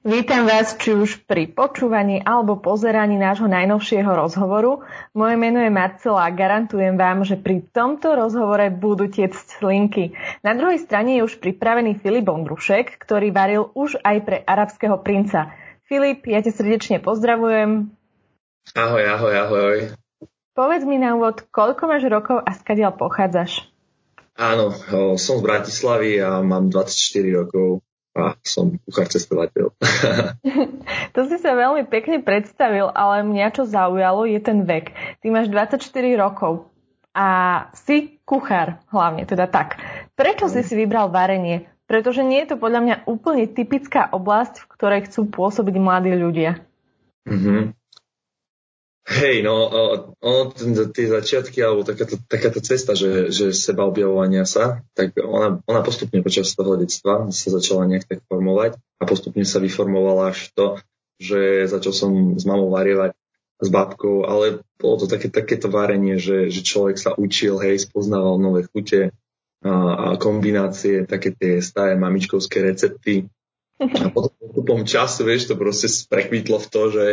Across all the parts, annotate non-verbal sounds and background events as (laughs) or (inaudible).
Vítam vás či už pri počúvaní alebo pozeraní nášho najnovšieho rozhovoru. Moje meno je Marcela a garantujem vám, že pri tomto rozhovore budú tiecť slinky. Na druhej strane je už pripravený Filip Ondrušek, ktorý varil už aj pre arabského princa. Filip, ja ťa srdečne pozdravujem. Ahoj, ahoj, ahoj. Povedz mi na úvod, koľko máš rokov a skadiaľ pochádzaš? Áno, som z Bratislavy a mám 24 rokov a som kuchár cestovateľ. (laughs) to si sa veľmi pekne predstavil, ale mňa čo zaujalo je ten vek. Ty máš 24 rokov a si kuchár hlavne, teda tak. Prečo si si vybral varenie? Pretože nie je to podľa mňa úplne typická oblasť, v ktorej chcú pôsobiť mladí ľudia. Mm-hmm. Hej, no, ono, tie začiatky, alebo takáto, takáto cesta, že, že seba objavovania sa, tak ona, ona postupne počas toho detstva sa začala nejak tak formovať a postupne sa vyformovala až to, že začal som s mamou varievať s babkou, ale bolo to také, takéto varenie, že, že človek sa učil, hej, spoznával nové chute a, a kombinácie, také tie staré mamičkovské recepty. A potom času, vieš, to proste prekvitlo v to, že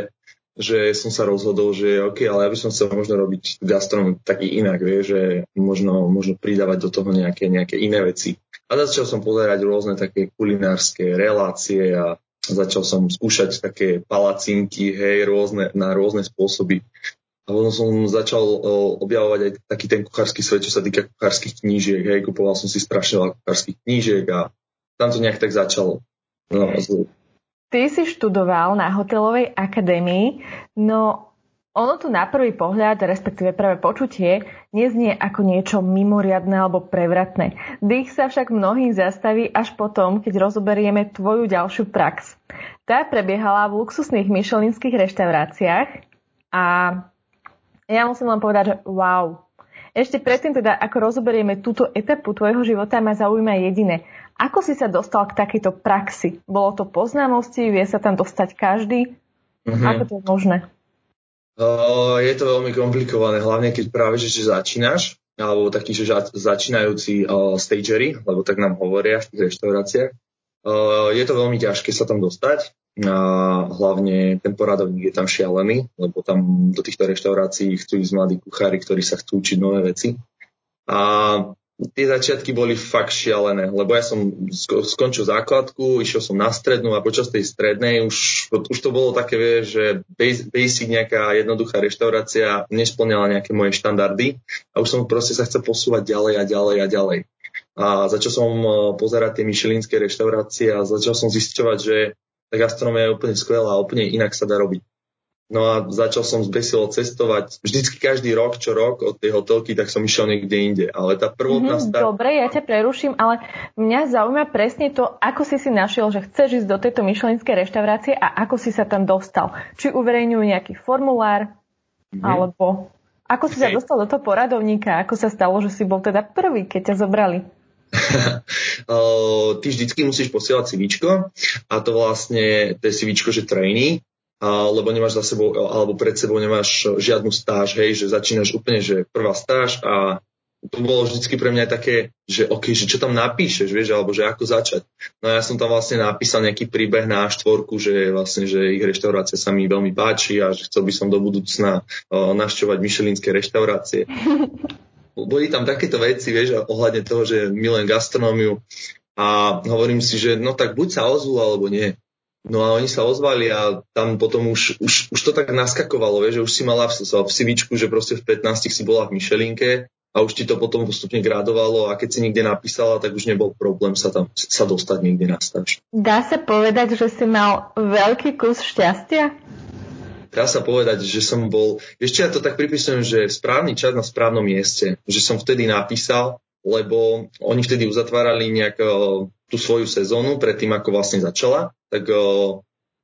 že som sa rozhodol, že OK, ale ja by som chcel možno robiť gastronom taký inak, vie, že možno, možno pridávať do toho nejaké, nejaké iné veci. A začal som pozerať rôzne také kulinárske relácie a začal som skúšať také palacinky, hej, rôzne, na rôzne spôsoby. A potom som začal objavovať aj taký ten kuchársky svet, čo sa týka kuchárskych knížiek. Hej, kupoval som si strašne veľa kuchárskych knížiek a tam to nejak tak začalo. No, Ty si študoval na hotelovej akadémii, no ono tu na prvý pohľad, respektíve prvé počutie, neznie ako niečo mimoriadné alebo prevratné. Dých sa však mnohým zastaví až potom, keď rozoberieme tvoju ďalšiu prax. Tá prebiehala v luxusných myšelinských reštauráciách a ja musím len povedať, že wow. Ešte predtým teda, ako rozoberieme túto etapu tvojho života, ma zaujíma jediné. Ako si sa dostal k takejto praxi? Bolo to poznámosti? Vie sa tam dostať každý? Mm-hmm. Ako to je možné? Uh, je to veľmi komplikované, hlavne keď práve že, že začínaš, alebo takí, že začínajúci uh, stagery, lebo tak nám hovoria v tých reštauráciách. Uh, je to veľmi ťažké sa tam dostať. A hlavne ten poradovník je tam šialený, lebo tam do týchto reštaurácií chcú ísť mladí kuchári, ktorí sa chcú učiť nové veci. A tie začiatky boli fakt šialené, lebo ja som skončil základku, išiel som na strednú a počas tej strednej už, už to bolo také, že basic nejaká jednoduchá reštaurácia nesplňala nejaké moje štandardy a už som proste sa chcel posúvať ďalej a ďalej a ďalej. A začal som e, pozerať tie myšelinské reštaurácie a začal som zisťovať, že tá gastronomia je úplne skvelá a úplne inak sa dá robiť. No a začal som zbesilo cestovať. Vždycky každý rok, čo rok od tej hotelky, tak som išiel niekde inde. Ale tá prvotná mm-hmm, Dobre, ja ťa preruším, ale mňa zaujíma presne to, ako si si našiel, že chceš ísť do tejto myšelinskej reštaurácie a ako si sa tam dostal. Či uverejňujú nejaký formulár, mm-hmm. alebo ako si sa dostal do toho poradovníka? Ako sa stalo, že si bol teda prvý, keď ťa zobrali? (laughs) ty vždycky musíš posielať CVčko a to vlastne, to je CVčko, že trainee lebo nemáš za sebou, alebo pred sebou nemáš žiadnu stáž, hej, že začínaš úplne, že prvá stáž a to bolo vždycky pre mňa aj také, že OK, že čo tam napíšeš, vieš, alebo že ako začať. No ja som tam vlastne napísal nejaký príbeh na štvorku, že vlastne, že ich reštaurácia sa mi veľmi páči a že chcel by som do budúcna uh, našťovať myšelinské reštaurácie. (laughs) Boli tam takéto veci, vieš, ohľadne toho, že milujem gastronómiu a hovorím si, že no tak buď sa ozvú, alebo nie. No a oni sa ozvali a tam potom už, už, už to tak naskakovalo, vieš, že už si mala v, v CVčku, že proste v 15 si bola v Michelinke a už ti to potom postupne gradovalo a keď si niekde napísala, tak už nebol problém sa tam sa dostať niekde na stáž. Dá sa povedať, že si mal veľký kus šťastia? Dá sa povedať, že som bol, ešte ja to tak pripisujem, že správny čas na správnom mieste, že som vtedy napísal, lebo oni vtedy uzatvárali nejak tú svoju sezónu predtým, ako vlastne začala, tak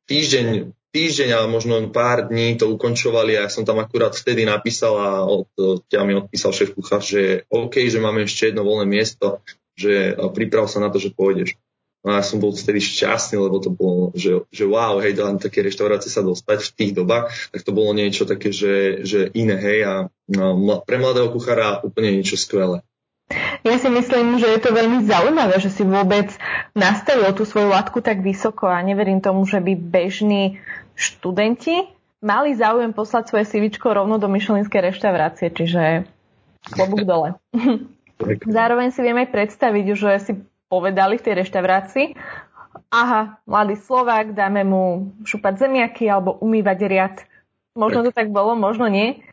týždeň, týždeň a možno pár dní to ukončovali a ja som tam akurát vtedy napísal a od, ťa mi odpísal šéf kuchár, že OK, že máme ešte jedno voľné miesto, že priprav sa na to, že pôjdeš. No a ja som bol vtedy šťastný, lebo to bolo, že, že wow, hej, do také reštaurácie sa dostať v tých dobách, tak to bolo niečo také, že, že iné, hej, a no, pre mladého kuchára úplne niečo skvelé. Ja si myslím, že je to veľmi zaujímavé, že si vôbec nastavil tú svoju latku tak vysoko a neverím tomu, že by bežní študenti mali záujem poslať svoje CVčko rovno do myšelinskej reštaurácie, čiže klobúk dole. Zároveň si vieme aj predstaviť, že si povedali v tej reštaurácii, aha, mladý Slovák, dáme mu šupať zemiaky alebo umývať riad. Možno to tak bolo, možno nie.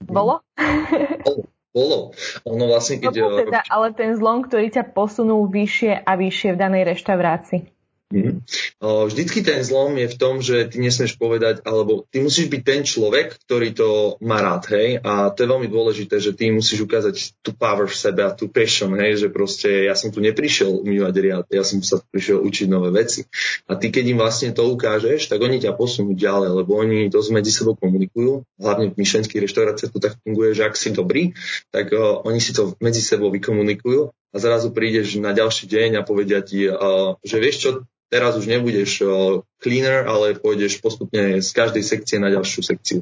Bolo? (laughs) bolo. Ono vlastne, keď... No, teda, ale ten zlom, ktorý ťa posunul vyššie a vyššie v danej reštaurácii. Mm. Vždycky ten zlom je v tom, že ty nesmieš povedať, alebo ty musíš byť ten človek, ktorý to má rád, hej, a to je veľmi dôležité, že ty musíš ukázať tú power v sebe a tú passion, hej, že proste ja som tu neprišiel umývať riad, ja som sa prišiel učiť nové veci. A ty, keď im vlastne to ukážeš, tak oni ťa posunú ďalej, lebo oni to medzi sebou komunikujú, hlavne v myšlenských reštauráciách to tak funguje, že ak si dobrý, tak uh, oni si to medzi sebou vykomunikujú a zrazu prídeš na ďalší deň a povedia ti, uh, že vieš čo, teraz už nebudeš cleaner, ale pôjdeš postupne z každej sekcie na ďalšiu sekciu.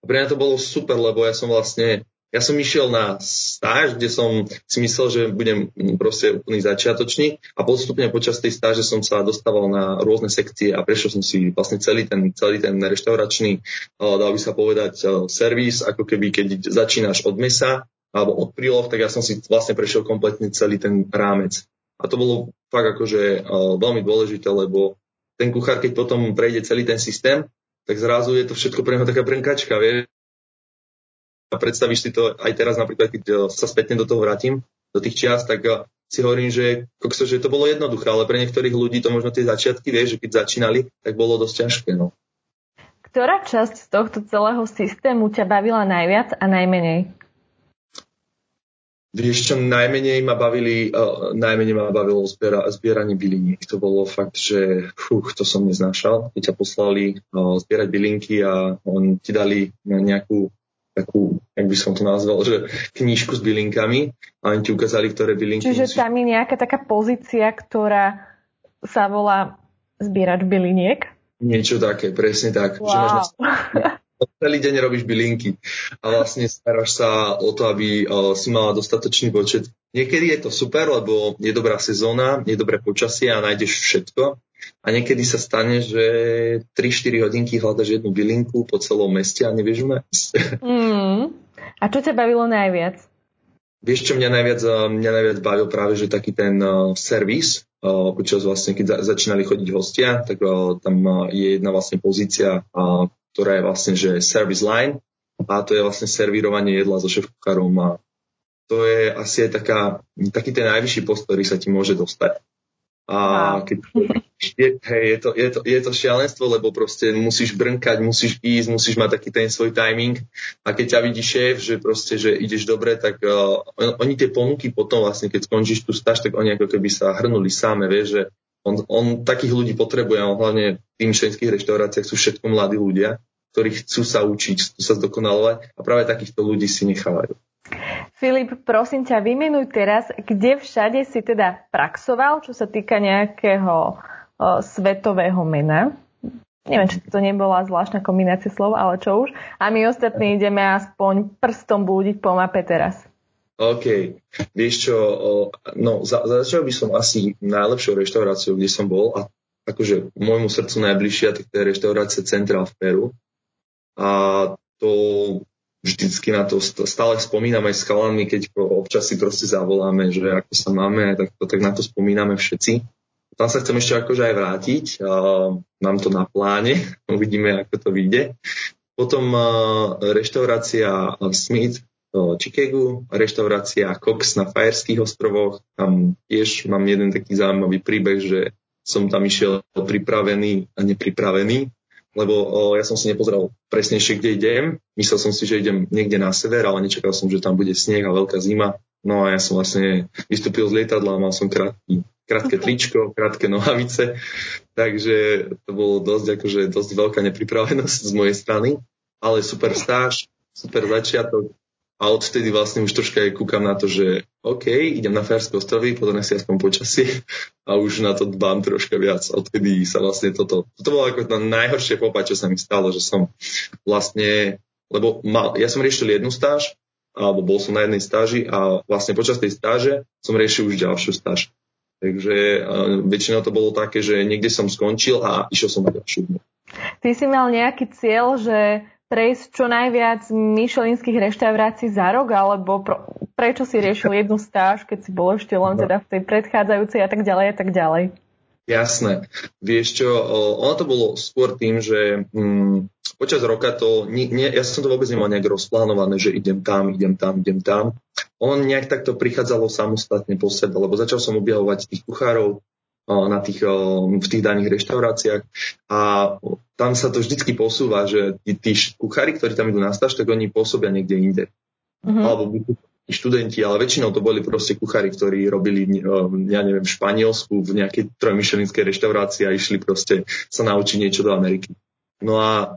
A pre mňa to bolo super, lebo ja som vlastne ja som išiel na stáž, kde som si myslel, že budem proste úplný začiatočník a postupne počas tej stáže som sa dostával na rôzne sekcie a prešiel som si vlastne celý ten, celý ten reštauračný, dal by sa povedať, servis, ako keby keď začínaš od mesa alebo od prílov, tak ja som si vlastne prešiel kompletne celý ten rámec. A to bolo fakt akože uh, veľmi dôležité, lebo ten kuchár, keď potom prejde celý ten systém, tak zrazu je to všetko pre neho taká brnkačka, vieš. A predstavíš si to aj teraz napríklad, keď uh, sa spätne do toho vrátim, do tých čias, tak uh, si hovorím, že, kokso, že to bolo jednoduché, ale pre niektorých ľudí to možno tie začiatky, vieš, že keď začínali, tak bolo dosť ťažké. No. Ktorá časť z tohto celého systému ťa bavila najviac a najmenej? Vieš čo, najmenej ma bavili, uh, najmenej ma bavilo zbiera, zbieranie byliniek. To bolo fakt, že fuch, to som neznášal. Keď ťa poslali uh, zbierať bylinky a on ti dali na nejakú takú, jak by som to nazval, že knížku s bylinkami a oni ti ukázali, ktoré bylinky... Čiže musíš... tam je nejaká taká pozícia, ktorá sa volá zbierať byliniek? Niečo také, presne tak. Wow. Že máš na (laughs) celý deň robíš bylinky a vlastne staráš sa o to, aby si mala dostatočný počet. Niekedy je to super, lebo je dobrá sezóna, je dobré počasie a nájdeš všetko. A niekedy sa stane, že 3-4 hodinky hľadaš jednu bylinku po celom meste a nevieš ju nájsť. (laughs) Mm. A čo ťa bavilo najviac? Vieš, čo mňa najviac, mňa najviac bavil práve, že taký ten uh, servis, uh, počas vlastne, keď za, začínali chodiť hostia, tak uh, tam uh, je jedna vlastne pozícia, uh, ktorá je vlastne, že service line a to je vlastne servírovanie jedla so šéf-kuchárom a to je asi aj taká, taký ten najvyšší post, ktorý sa ti môže dostať. A keď, je, hej, je, to, je, to, je to šialenstvo, lebo proste musíš brnkať, musíš ísť, musíš mať taký ten svoj timing a keď ťa vidí šéf, že proste, že ideš dobre, tak uh, oni tie ponuky potom vlastne, keď skončíš tú stáž, tak oni ako keby sa hrnuli sáme, vieš, že on, on takých ľudí potrebuje, on hlavne v tým členských reštauráciách sú všetko mladí ľudia, ktorí chcú sa učiť, chcú sa zdokonalovať a práve takýchto ľudí si nechávajú. Filip, prosím ťa, vymenuj teraz, kde všade si teda praxoval, čo sa týka nejakého o, svetového mena. Neviem, či to nebola zvláštna kombinácia slov, ale čo už. A my ostatní ideme aspoň prstom blúdiť po mape teraz. OK. Vieš čo, no za, začal by som asi najlepšou reštauráciou, kde som bol a akože môjmu srdcu najbližšia, tak to je reštaurácia Central v Peru. A to vždycky na to stále spomínam aj s chalami, keď občas si proste zavoláme, že ako sa máme, tak, tak na to spomíname všetci. Tam sa chcem ešte akože aj vrátiť. Mám to na pláne, (laughs) uvidíme, ako to vyjde. Potom reštaurácia Smith Chicago, reštaurácia Cox na Fajerských ostrovoch. Tam tiež mám jeden taký zaujímavý príbeh, že som tam išiel pripravený a nepripravený, lebo o, ja som si nepozrel presnejšie, kde idem. Myslel som si, že idem niekde na sever, ale nečakal som, že tam bude sneh a veľká zima. No a ja som vlastne vystúpil z lietadla, mal som krátky, krátke tričko, krátke nohavice, takže to bolo dosť, akože dosť veľká nepripravenosť z mojej strany, ale super stáž, super začiatok, a odtedy vlastne už troška aj kúkam na to, že OK, idem na Fajerské ostrovy, potom si aspoň počasie a už na to dbám troška viac. Odtedy sa vlastne toto, toto bolo ako to najhoršie popa, čo sa mi stalo, že som vlastne, lebo mal, ja som riešil jednu stáž alebo bol som na jednej stáži a vlastne počas tej stáže som riešil už ďalšiu stáž. Takže väčšinou to bolo také, že niekde som skončil a išiel som na ďalšiu. Ty si mal nejaký cieľ, že prejsť čo najviac myšelinských reštaurácií za rok, alebo pro, prečo si riešil jednu stáž, keď si bol ešte len no. teda v tej predchádzajúcej a tak ďalej a tak ďalej? Jasné. Vieš čo, ono to bolo skôr tým, že hm, počas roka to, nie, nie, ja som to vôbec nemal nejak rozplánované, že idem tam, idem tam, idem tam. On nejak takto prichádzalo samostatne po sebe, lebo začal som objavovať tých kuchárov, na tých, v tých daných reštauráciách a tam sa to vždycky posúva, že tí, tí kuchári, ktorí tam idú na stáž, tak oni pôsobia niekde inde. Mm-hmm. Alebo študenti, ale väčšinou to boli proste kuchári, ktorí robili, ja neviem, v Španielsku v nejakej trojmyšelinskej reštaurácii a išli proste sa naučiť niečo do Ameriky. No a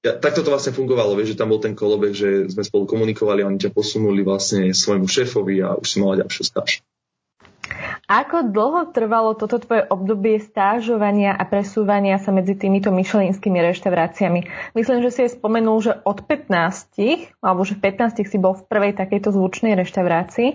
ja, takto to vlastne fungovalo, vieš, že tam bol ten kolobek, že sme spolu komunikovali a oni ťa posunuli vlastne svojmu šéfovi a už si mala ďalšiu stáž. Ako dlho trvalo toto tvoje obdobie stážovania a presúvania sa medzi týmito myšelinskými reštauráciami? Myslím, že si je spomenul, že od 15, alebo že v 15 si bol v prvej takejto zvučnej reštaurácii.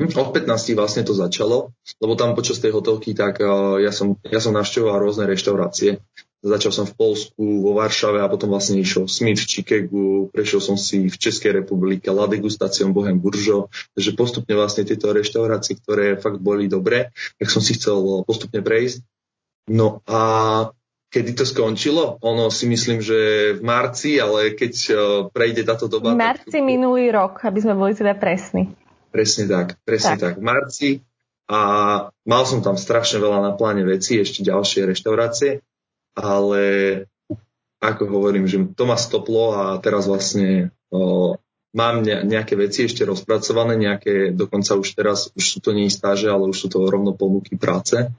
Hm, od 15 vlastne to začalo, lebo tam počas tej hotelky tak uh, ja som, ja som navštevoval rôzne reštaurácie Začal som v Polsku, vo Varšave a potom vlastne išiel Smith v Chicagu, prešiel som si v Českej republike La Degustation Bohem Buržo, takže postupne vlastne tieto reštaurácie, ktoré fakt boli dobré, tak som si chcel postupne prejsť. No a kedy to skončilo? Ono si myslím, že v marci, ale keď e, prejde táto doba... V marci tak... minulý rok, aby sme boli teda presní. Presne tak, presne tak. tak. V marci a mal som tam strašne veľa na pláne veci, ešte ďalšie reštaurácie ale ako hovorím, že to ma stoplo a teraz vlastne o, mám ne, nejaké veci ešte rozpracované, nejaké, dokonca už teraz, už sú to nie stáže, ale už sú to rovno ponuky práce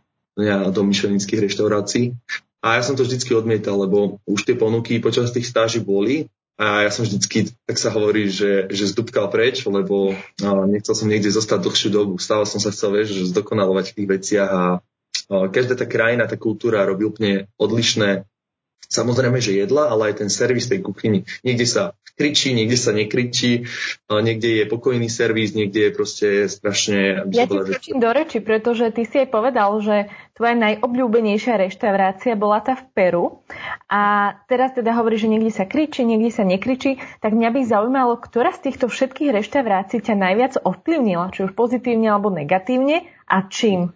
do myšelinských reštaurácií. A ja som to vždycky odmietal, lebo už tie ponuky počas tých stáží boli a ja som vždycky, tak sa hovorí, že, že zdúbkal preč, lebo no, nechcel som niekde zostať dlhšiu dobu. Stále som sa chcel, vieš, že zdokonalovať v tých veciach a každá tá krajina, tá kultúra robí úplne odlišné. Samozrejme, že jedla, ale aj ten servis tej kuchyni. Niekde sa kričí, niekde sa nekričí, niekde je pokojný servis, niekde je proste strašne... Ja ti skočím do reči, pretože ty si aj povedal, že tvoja najobľúbenejšia reštaurácia bola tá v Peru. A teraz teda hovorí, že niekde sa kričí, niekde sa nekričí, tak mňa by zaujímalo, ktorá z týchto všetkých reštaurácií ťa najviac ovplyvnila, či už pozitívne alebo negatívne a čím?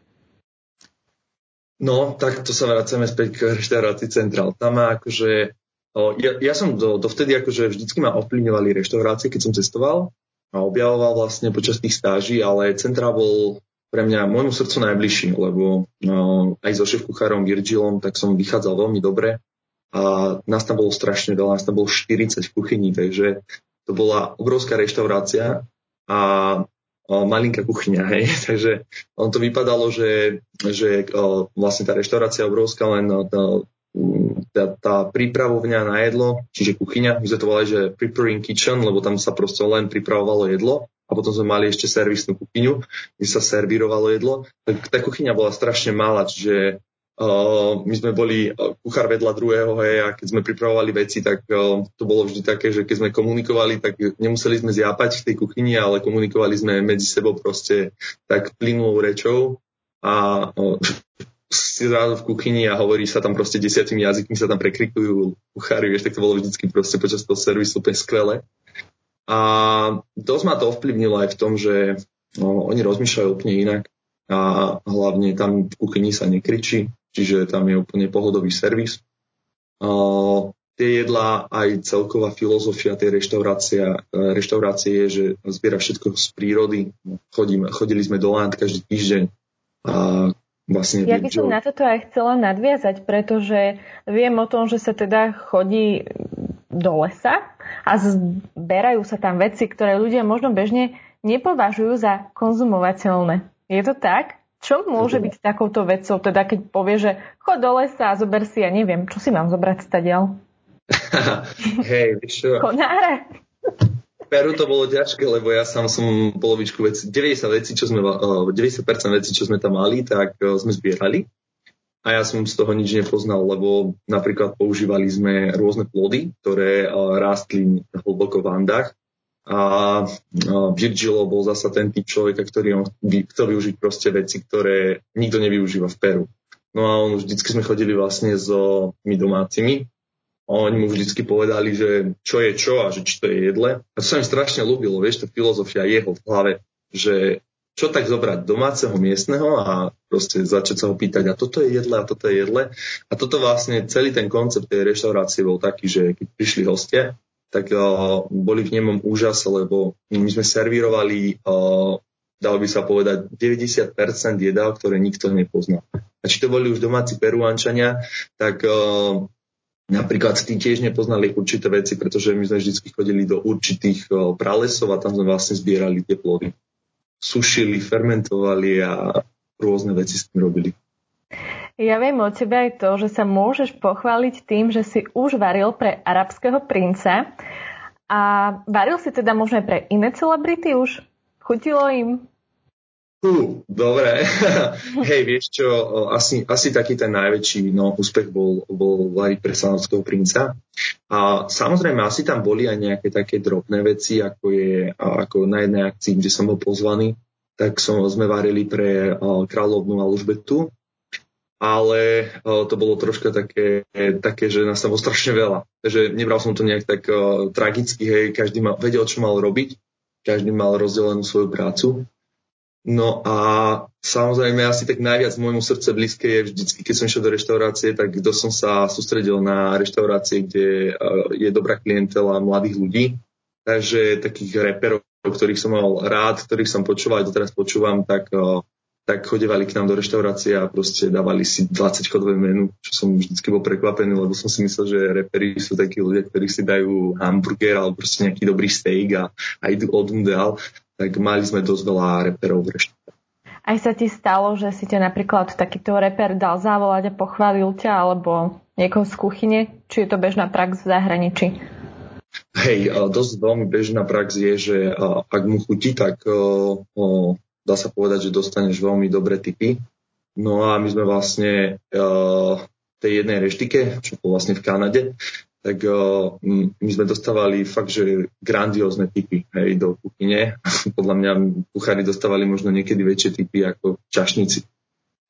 No, tak to sa vracame späť k reštaurácii Central. Tam má akože, o, ja, ja som do, dovtedy akože vždycky ma ovplyvňovali reštaurácie, keď som cestoval a objavoval vlastne počas tých stáží, ale Central bol pre mňa môjmu srdcu najbližší, lebo no, aj so šéf kuchárom Virgilom tak som vychádzal veľmi dobre a nás tam bolo strašne veľa, nás tam bolo 40 v kuchyni, takže to bola obrovská reštaurácia a malinká kuchyňa, (laughs) hej. Takže on to vypadalo, že, že vlastne tá reštaurácia obrovská, len tá, tá prípravovňa na jedlo, čiže kuchyňa, my sme to volali, že preparing kitchen, lebo tam sa proste len pripravovalo jedlo a potom sme mali ešte servisnú kuchyňu, kde sa servírovalo jedlo. Tak tá kuchyňa bola strašne malá, čiže my sme boli kuchár vedľa druhého, hej, a keď sme pripravovali veci, tak to bolo vždy také, že keď sme komunikovali, tak nemuseli sme zjápať v tej kuchyni, ale komunikovali sme medzi sebou proste tak plynulou rečou a si zrazu v kuchyni a hovorí sa tam proste desiatimi jazykmi, sa tam prekrikujú kuchári, vieš, tak to bolo vždycky proste počas toho servisu úplne skvelé. A dosť ma to ovplyvnilo aj v tom, že no, oni rozmýšľajú úplne inak a hlavne tam v kuchyni sa nekričí, čiže tam je úplne pohodový servis. Uh, tie jedlá, aj celková filozofia tej reštaurácie, reštaurácie je, že zbiera všetko z prírody. Chodíme, chodili sme do Land každý týždeň a vlastne... Ja by som na toto aj chcela nadviazať, pretože viem o tom, že sa teda chodí do lesa a zberajú sa tam veci, ktoré ľudia možno bežne nepovažujú za konzumovateľné. Je to tak? Čo môže byť takouto vecou, teda keď povie, že chod do lesa a zober si, ja neviem, čo si mám zobrať stadiaľ? (laughs) Hej, vieš čo? Konáre? Peru to bolo ťažké, lebo ja sám som polovičku veci, 90 vecí, čo sme, 90% vecí, čo sme tam mali, tak e, sme zbierali. A ja som z toho nič nepoznal, lebo napríklad používali sme rôzne plody, ktoré e, rástli hlboko v Andách a Virgilo bol zasa ten typ človeka, ktorý on chcel využiť proste veci, ktoré nikto nevyužíva v Peru. No a on vždycky sme chodili vlastne so my domácimi oni mu vždycky povedali, že čo je čo a že či to je jedle. A to sa mi strašne ľúbilo, vieš, tá filozofia jeho v hlave, že čo tak zobrať domáceho miestneho a proste začať sa ho pýtať, a toto je jedle, a toto je jedle. A toto vlastne celý ten koncept tej reštaurácie bol taký, že keď prišli hostia, tak uh, boli v nemom úžase, lebo my sme servírovali, uh, dalo by sa povedať, 90% jedál, ktoré nikto nepozná. A či to boli už domáci peruančania, tak uh, napríklad tí tiež nepoznali určité veci, pretože my sme vždy chodili do určitých pralesov a tam sme vlastne zbierali tie plody. Sušili, fermentovali a rôzne veci s tým robili. Ja viem o tebe aj to, že sa môžeš pochváliť tým, že si už varil pre arabského princa. A varil si teda možno aj pre iné celebrity už? Chutilo im? Uh, dobre. (laughs) Hej, vieš čo, asi, asi taký ten najväčší no, úspech bol, bol variť pre Sanovského princa. A samozrejme, asi tam boli aj nejaké také drobné veci, ako je ako na jednej akcii, kde som bol pozvaný, tak som, sme varili pre kráľovnú Alžbetu ale uh, to bolo troška také, také, že nás tam bolo strašne veľa. Takže nebral som to nejak tak uh, tragicky, hej, každý mal, vedel, čo mal robiť, každý mal rozdelenú svoju prácu. No a samozrejme asi tak najviac môjmu srdce blízke je vždycky, keď som išiel do reštaurácie, tak kto som sa sústredil na reštaurácie, kde uh, je dobrá klientela mladých ľudí. Takže takých reperov, ktorých som mal rád, ktorých som počúval, aj doteraz počúvam, tak uh, tak chodevali k nám do reštaurácie a proste dávali si 20 chodové menu, čo som vždycky bol prekvapený, lebo som si myslel, že reperi sú takí ľudia, ktorí si dajú hamburger alebo proste nejaký dobrý steak a, a idú od dál, tak mali sme dosť veľa reperov v reštaurácii. Aj sa ti stalo, že si ťa napríklad takýto reper dal zavolať a pochválil ťa, alebo niekoho z kuchyne? Či je to bežná prax v zahraničí? Hej, dosť veľmi bežná prax je, že ak mu chutí, tak dá sa povedať, že dostaneš veľmi dobré tipy. No a my sme vlastne uh, tej jednej reštike, čo bol vlastne v Kanade, tak uh, my sme dostávali fakt, že grandiózne typy hej, do kuchyne. (laughs) Podľa mňa kuchári dostávali možno niekedy väčšie typy ako čašníci.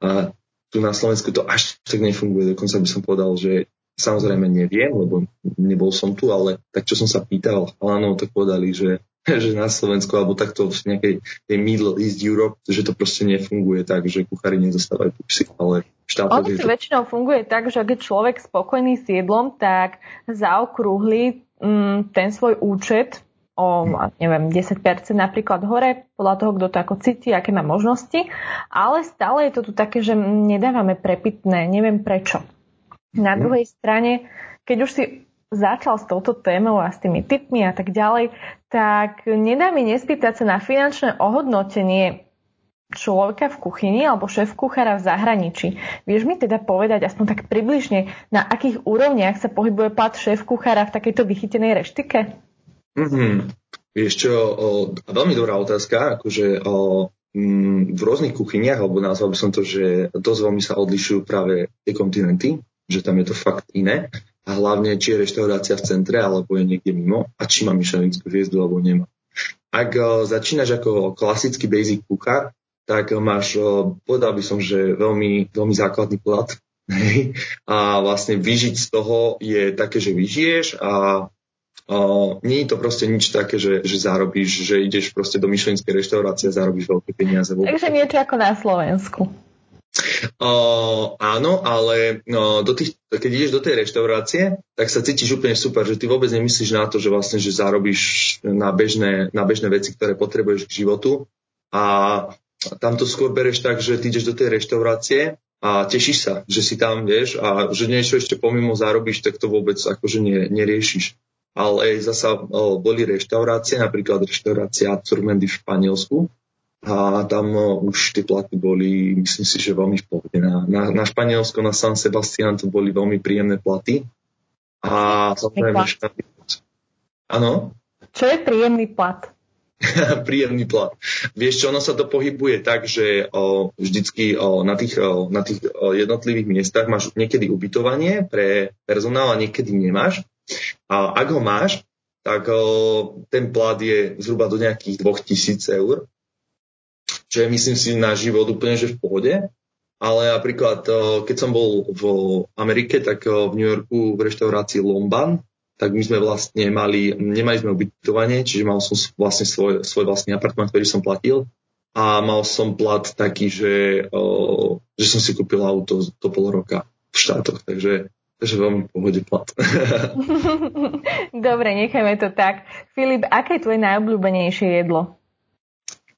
A tu na Slovensku to až tak nefunguje. Dokonca by som povedal, že samozrejme neviem, lebo nebol som tu, ale tak čo som sa pýtal chalanov, tak povedali, že (laughs) že na Slovensku alebo takto v nejakej tej Middle East Europe, že to proste nefunguje tak, že kuchári nedostávajú tipsy, ale štátoch to... väčšinou funguje tak, že keď je človek spokojný s jedlom, tak zaokrúhli mm, ten svoj účet o, neviem, 10% napríklad hore, podľa toho, kto to ako cíti, aké má možnosti, ale stále je to tu také, že nedávame prepitné, neviem prečo. Na mhm. druhej strane, keď už si začal s touto témou a s tými typmi a tak ďalej, tak nedá mi nespýtať sa na finančné ohodnotenie človeka v kuchyni alebo šéf kuchára v zahraničí. Vieš mi teda povedať aspoň tak približne, na akých úrovniach sa pohybuje plat šéf kuchára v takejto vychytenej reštike? Mm-hmm. Vieš čo, o, veľmi dobrá otázka, akože o, m, mm, v rôznych kuchyniach, alebo nazval by som to, že dosť veľmi sa odlišujú práve tie kontinenty, že tam je to fakt iné a hlavne, či je reštaurácia v centre, alebo je niekde mimo a či má myšelinskú hviezdu, alebo nemá. Ak uh, začínaš ako klasický basic kuchár, tak máš, uh, povedal by som, že veľmi, veľmi základný plat. (laughs) a vlastne vyžiť z toho je také, že vyžiješ a Uh, nie je to proste nič také, že, že zarobíš, že ideš proste do myšlenskej reštaurácie a zarobíš veľké peniaze. Takže niečo ako na Slovensku. Uh, áno, ale no, do tých, keď ideš do tej reštaurácie, tak sa cítiš úplne super, že ty vôbec nemyslíš na to, že vlastne, že zarobíš na bežné, na bežné veci, ktoré potrebuješ k životu. A tam to skôr bereš tak, že ty ideš do tej reštaurácie a tešíš sa, že si tam, vieš, a že niečo ešte pomimo zarobíš, tak to vôbec akože nie, neriešiš. Ale zasa o, boli reštaurácie, napríklad reštaurácia Turmendy v Španielsku, a tam no, už tie platy boli, myslím si, že veľmi v pohode. Na, na, na Španielsko, na San Sebastián to boli veľmi príjemné platy. A samozrejme, Áno? Čo je príjemný plat? (laughs) príjemný plat. Vieš čo, ono sa to pohybuje tak, že o, vždycky o, na tých, o, na tých o, jednotlivých miestach máš niekedy ubytovanie pre personál a niekedy nemáš. A ak ho máš, tak o, ten plat je zhruba do nejakých 2000 eur, čo je myslím si na život úplne že v pohode. Ale napríklad, keď som bol v Amerike, tak v New Yorku v reštaurácii Lomban, tak my sme vlastne mali, nemali sme ubytovanie, čiže mal som vlastne svoj, svoj vlastný apartment, ktorý som platil a mal som plat taký, že, že som si kúpil auto do pol roka v štátoch, takže veľmi pohode plat. (laughs) Dobre, nechajme to tak. Filip, aké je tvoje najobľúbenejšie jedlo?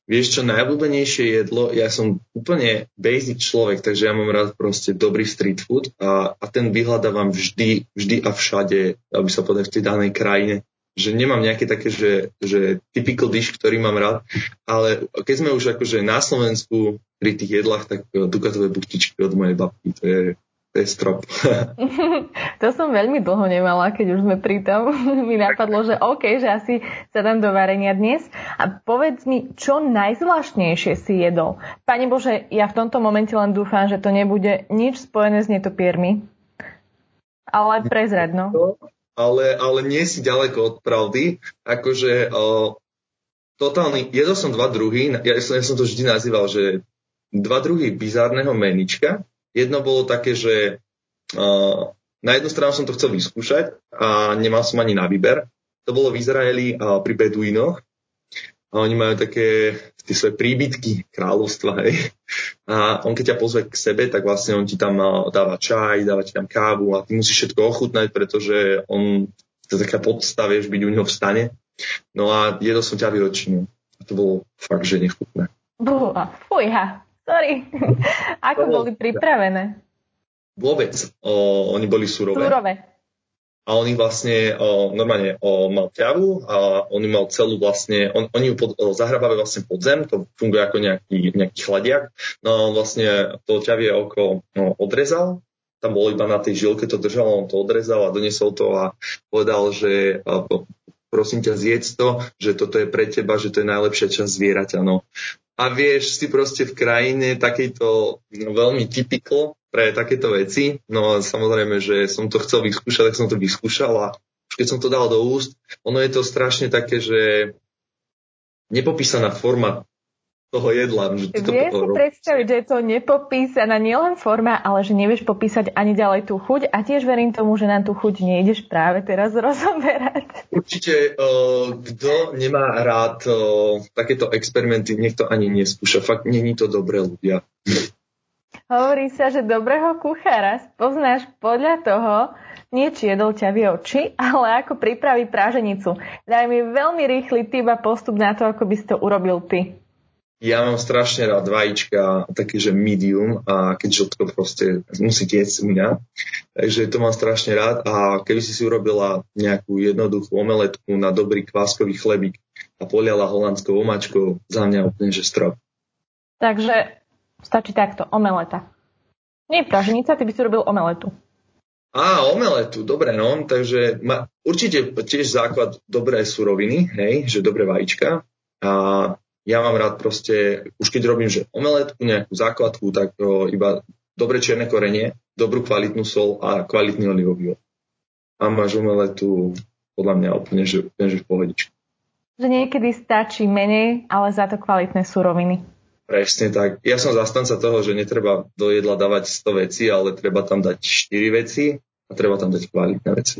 Vieš čo, najobľúbenejšie jedlo, ja som úplne basic človek, takže ja mám rád proste dobrý street food a, a ten vyhľadávam vždy, vždy a všade, aby sa povedal v tej danej krajine. Že nemám nejaké také, že, že typical dish, ktorý mám rád, ale keď sme už akože na Slovensku pri tých jedlách, tak dukatové buchtičky od mojej babky, to je, to je strop. (laughs) to som veľmi dlho nemala, keď už sme pri tom. (laughs) mi napadlo, že OK, že asi sa dám do varenia dnes. A povedz mi, čo najzvláštnejšie si jedol? Pane Bože, ja v tomto momente len dúfam, že to nebude nič spojené s netopiermi. Ale prezradno. Ale, ale nie si ďaleko od pravdy. Akože o, totálny, jedol som dva druhy, ja som, ja som to vždy nazýval, že dva druhy bizárneho menička, Jedno bolo také, že na jednu stranu som to chcel vyskúšať a nemal som ani na výber. To bolo v Izraeli uh, pri Beduínoch. A oni majú také tie svoje príbytky kráľovstva, hej. A on keď ťa pozve k sebe, tak vlastne on ti tam dáva čaj, dáva ti tam kávu a ty musíš všetko ochutnať, pretože on, to taká podsta, vieš, byť u neho v stane. No a jedol som ťa výročnú. A to bolo fakt, že nechutné. Búha, fujha. Sorry. (laughs) Ako boli pripravené? Vôbec. O, oni boli surové. Surové. A on ich vlastne o, normálne o, mal ťavu a on mal celú vlastne, on, oni ju pod, o, zahrabávajú vlastne pod zem, to funguje ako nejaký, nejaký chladiak. No a on vlastne to ťavie oko no, odrezal, tam bolo iba na tej žilke to držalo, on to odrezal a doniesol to a povedal, že prosím ťa zjedz to, že toto je pre teba, že to je najlepšia časť zvieraťa. No a vieš, si proste v krajine takejto no, veľmi typical pre takéto veci. No a samozrejme, že som to chcel vyskúšať, tak som to vyskúšal a už keď som to dal do úst, ono je to strašne také, že nepopísaná forma toho jedla. To si predstaviť, že je to nepopísaná nielen forma, ale že nevieš popísať ani ďalej tú chuť a tiež verím tomu, že nám tú chuť nejdeš práve teraz (laughs) rozoberať. Určite, uh, kto nemá rád uh, takéto experimenty, nech to ani neskúša. Fakt, není to dobré ľudia. Hovorí sa, že dobrého kuchára poznáš podľa toho, nie či jedol ťa oči, ale ako pripraví práženicu. Daj mi veľmi rýchly tip a postup na to, ako by si to urobil ty. Ja mám strašne rád vajíčka, také, že medium a keď žltko proste musí tiecť u mňa. Takže to mám strašne rád a keby si si urobila nejakú jednoduchú omeletku na dobrý kváskový chlebík a poliala holandskou omačkou, za mňa úplne, že strop. Takže stačí takto, omeleta. Nie pražnica, ty by si robil omeletu. Á, omeletu, dobre, no, takže ma, určite tiež základ dobré suroviny, hej, že dobré vajíčka a ja mám rád proste, už keď robím, že omeletku, nejakú základku, tak o, iba dobre čierne korenie, dobrú kvalitnú sol a kvalitný olivový olej. A máš omeletu podľa mňa úplne, že, úplne, že v pohodičku. Že niekedy stačí menej, ale za to kvalitné suroviny. Presne tak. Ja som zastanca toho, že netreba do jedla dávať 100 veci, ale treba tam dať 4 veci a treba tam dať kvalitné veci.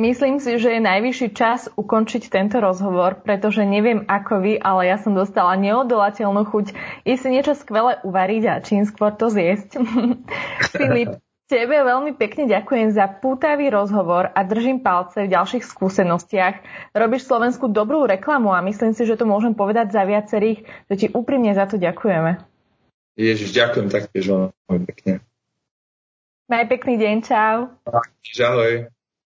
Myslím si, že je najvyšší čas ukončiť tento rozhovor, pretože neviem ako vy, ale ja som dostala neodolateľnú chuť ísť si niečo skvelé uvariť a čím skôr to zjesť. (laughs) Filip, tebe veľmi pekne ďakujem za pútavý rozhovor a držím palce v ďalších skúsenostiach. Robíš Slovensku dobrú reklamu a myslím si, že to môžem povedať za viacerých, že ti úprimne za to ďakujeme. Ježiš, ďakujem taktiež veľmi pekne. Maj pekný deň, čau. Ahoj.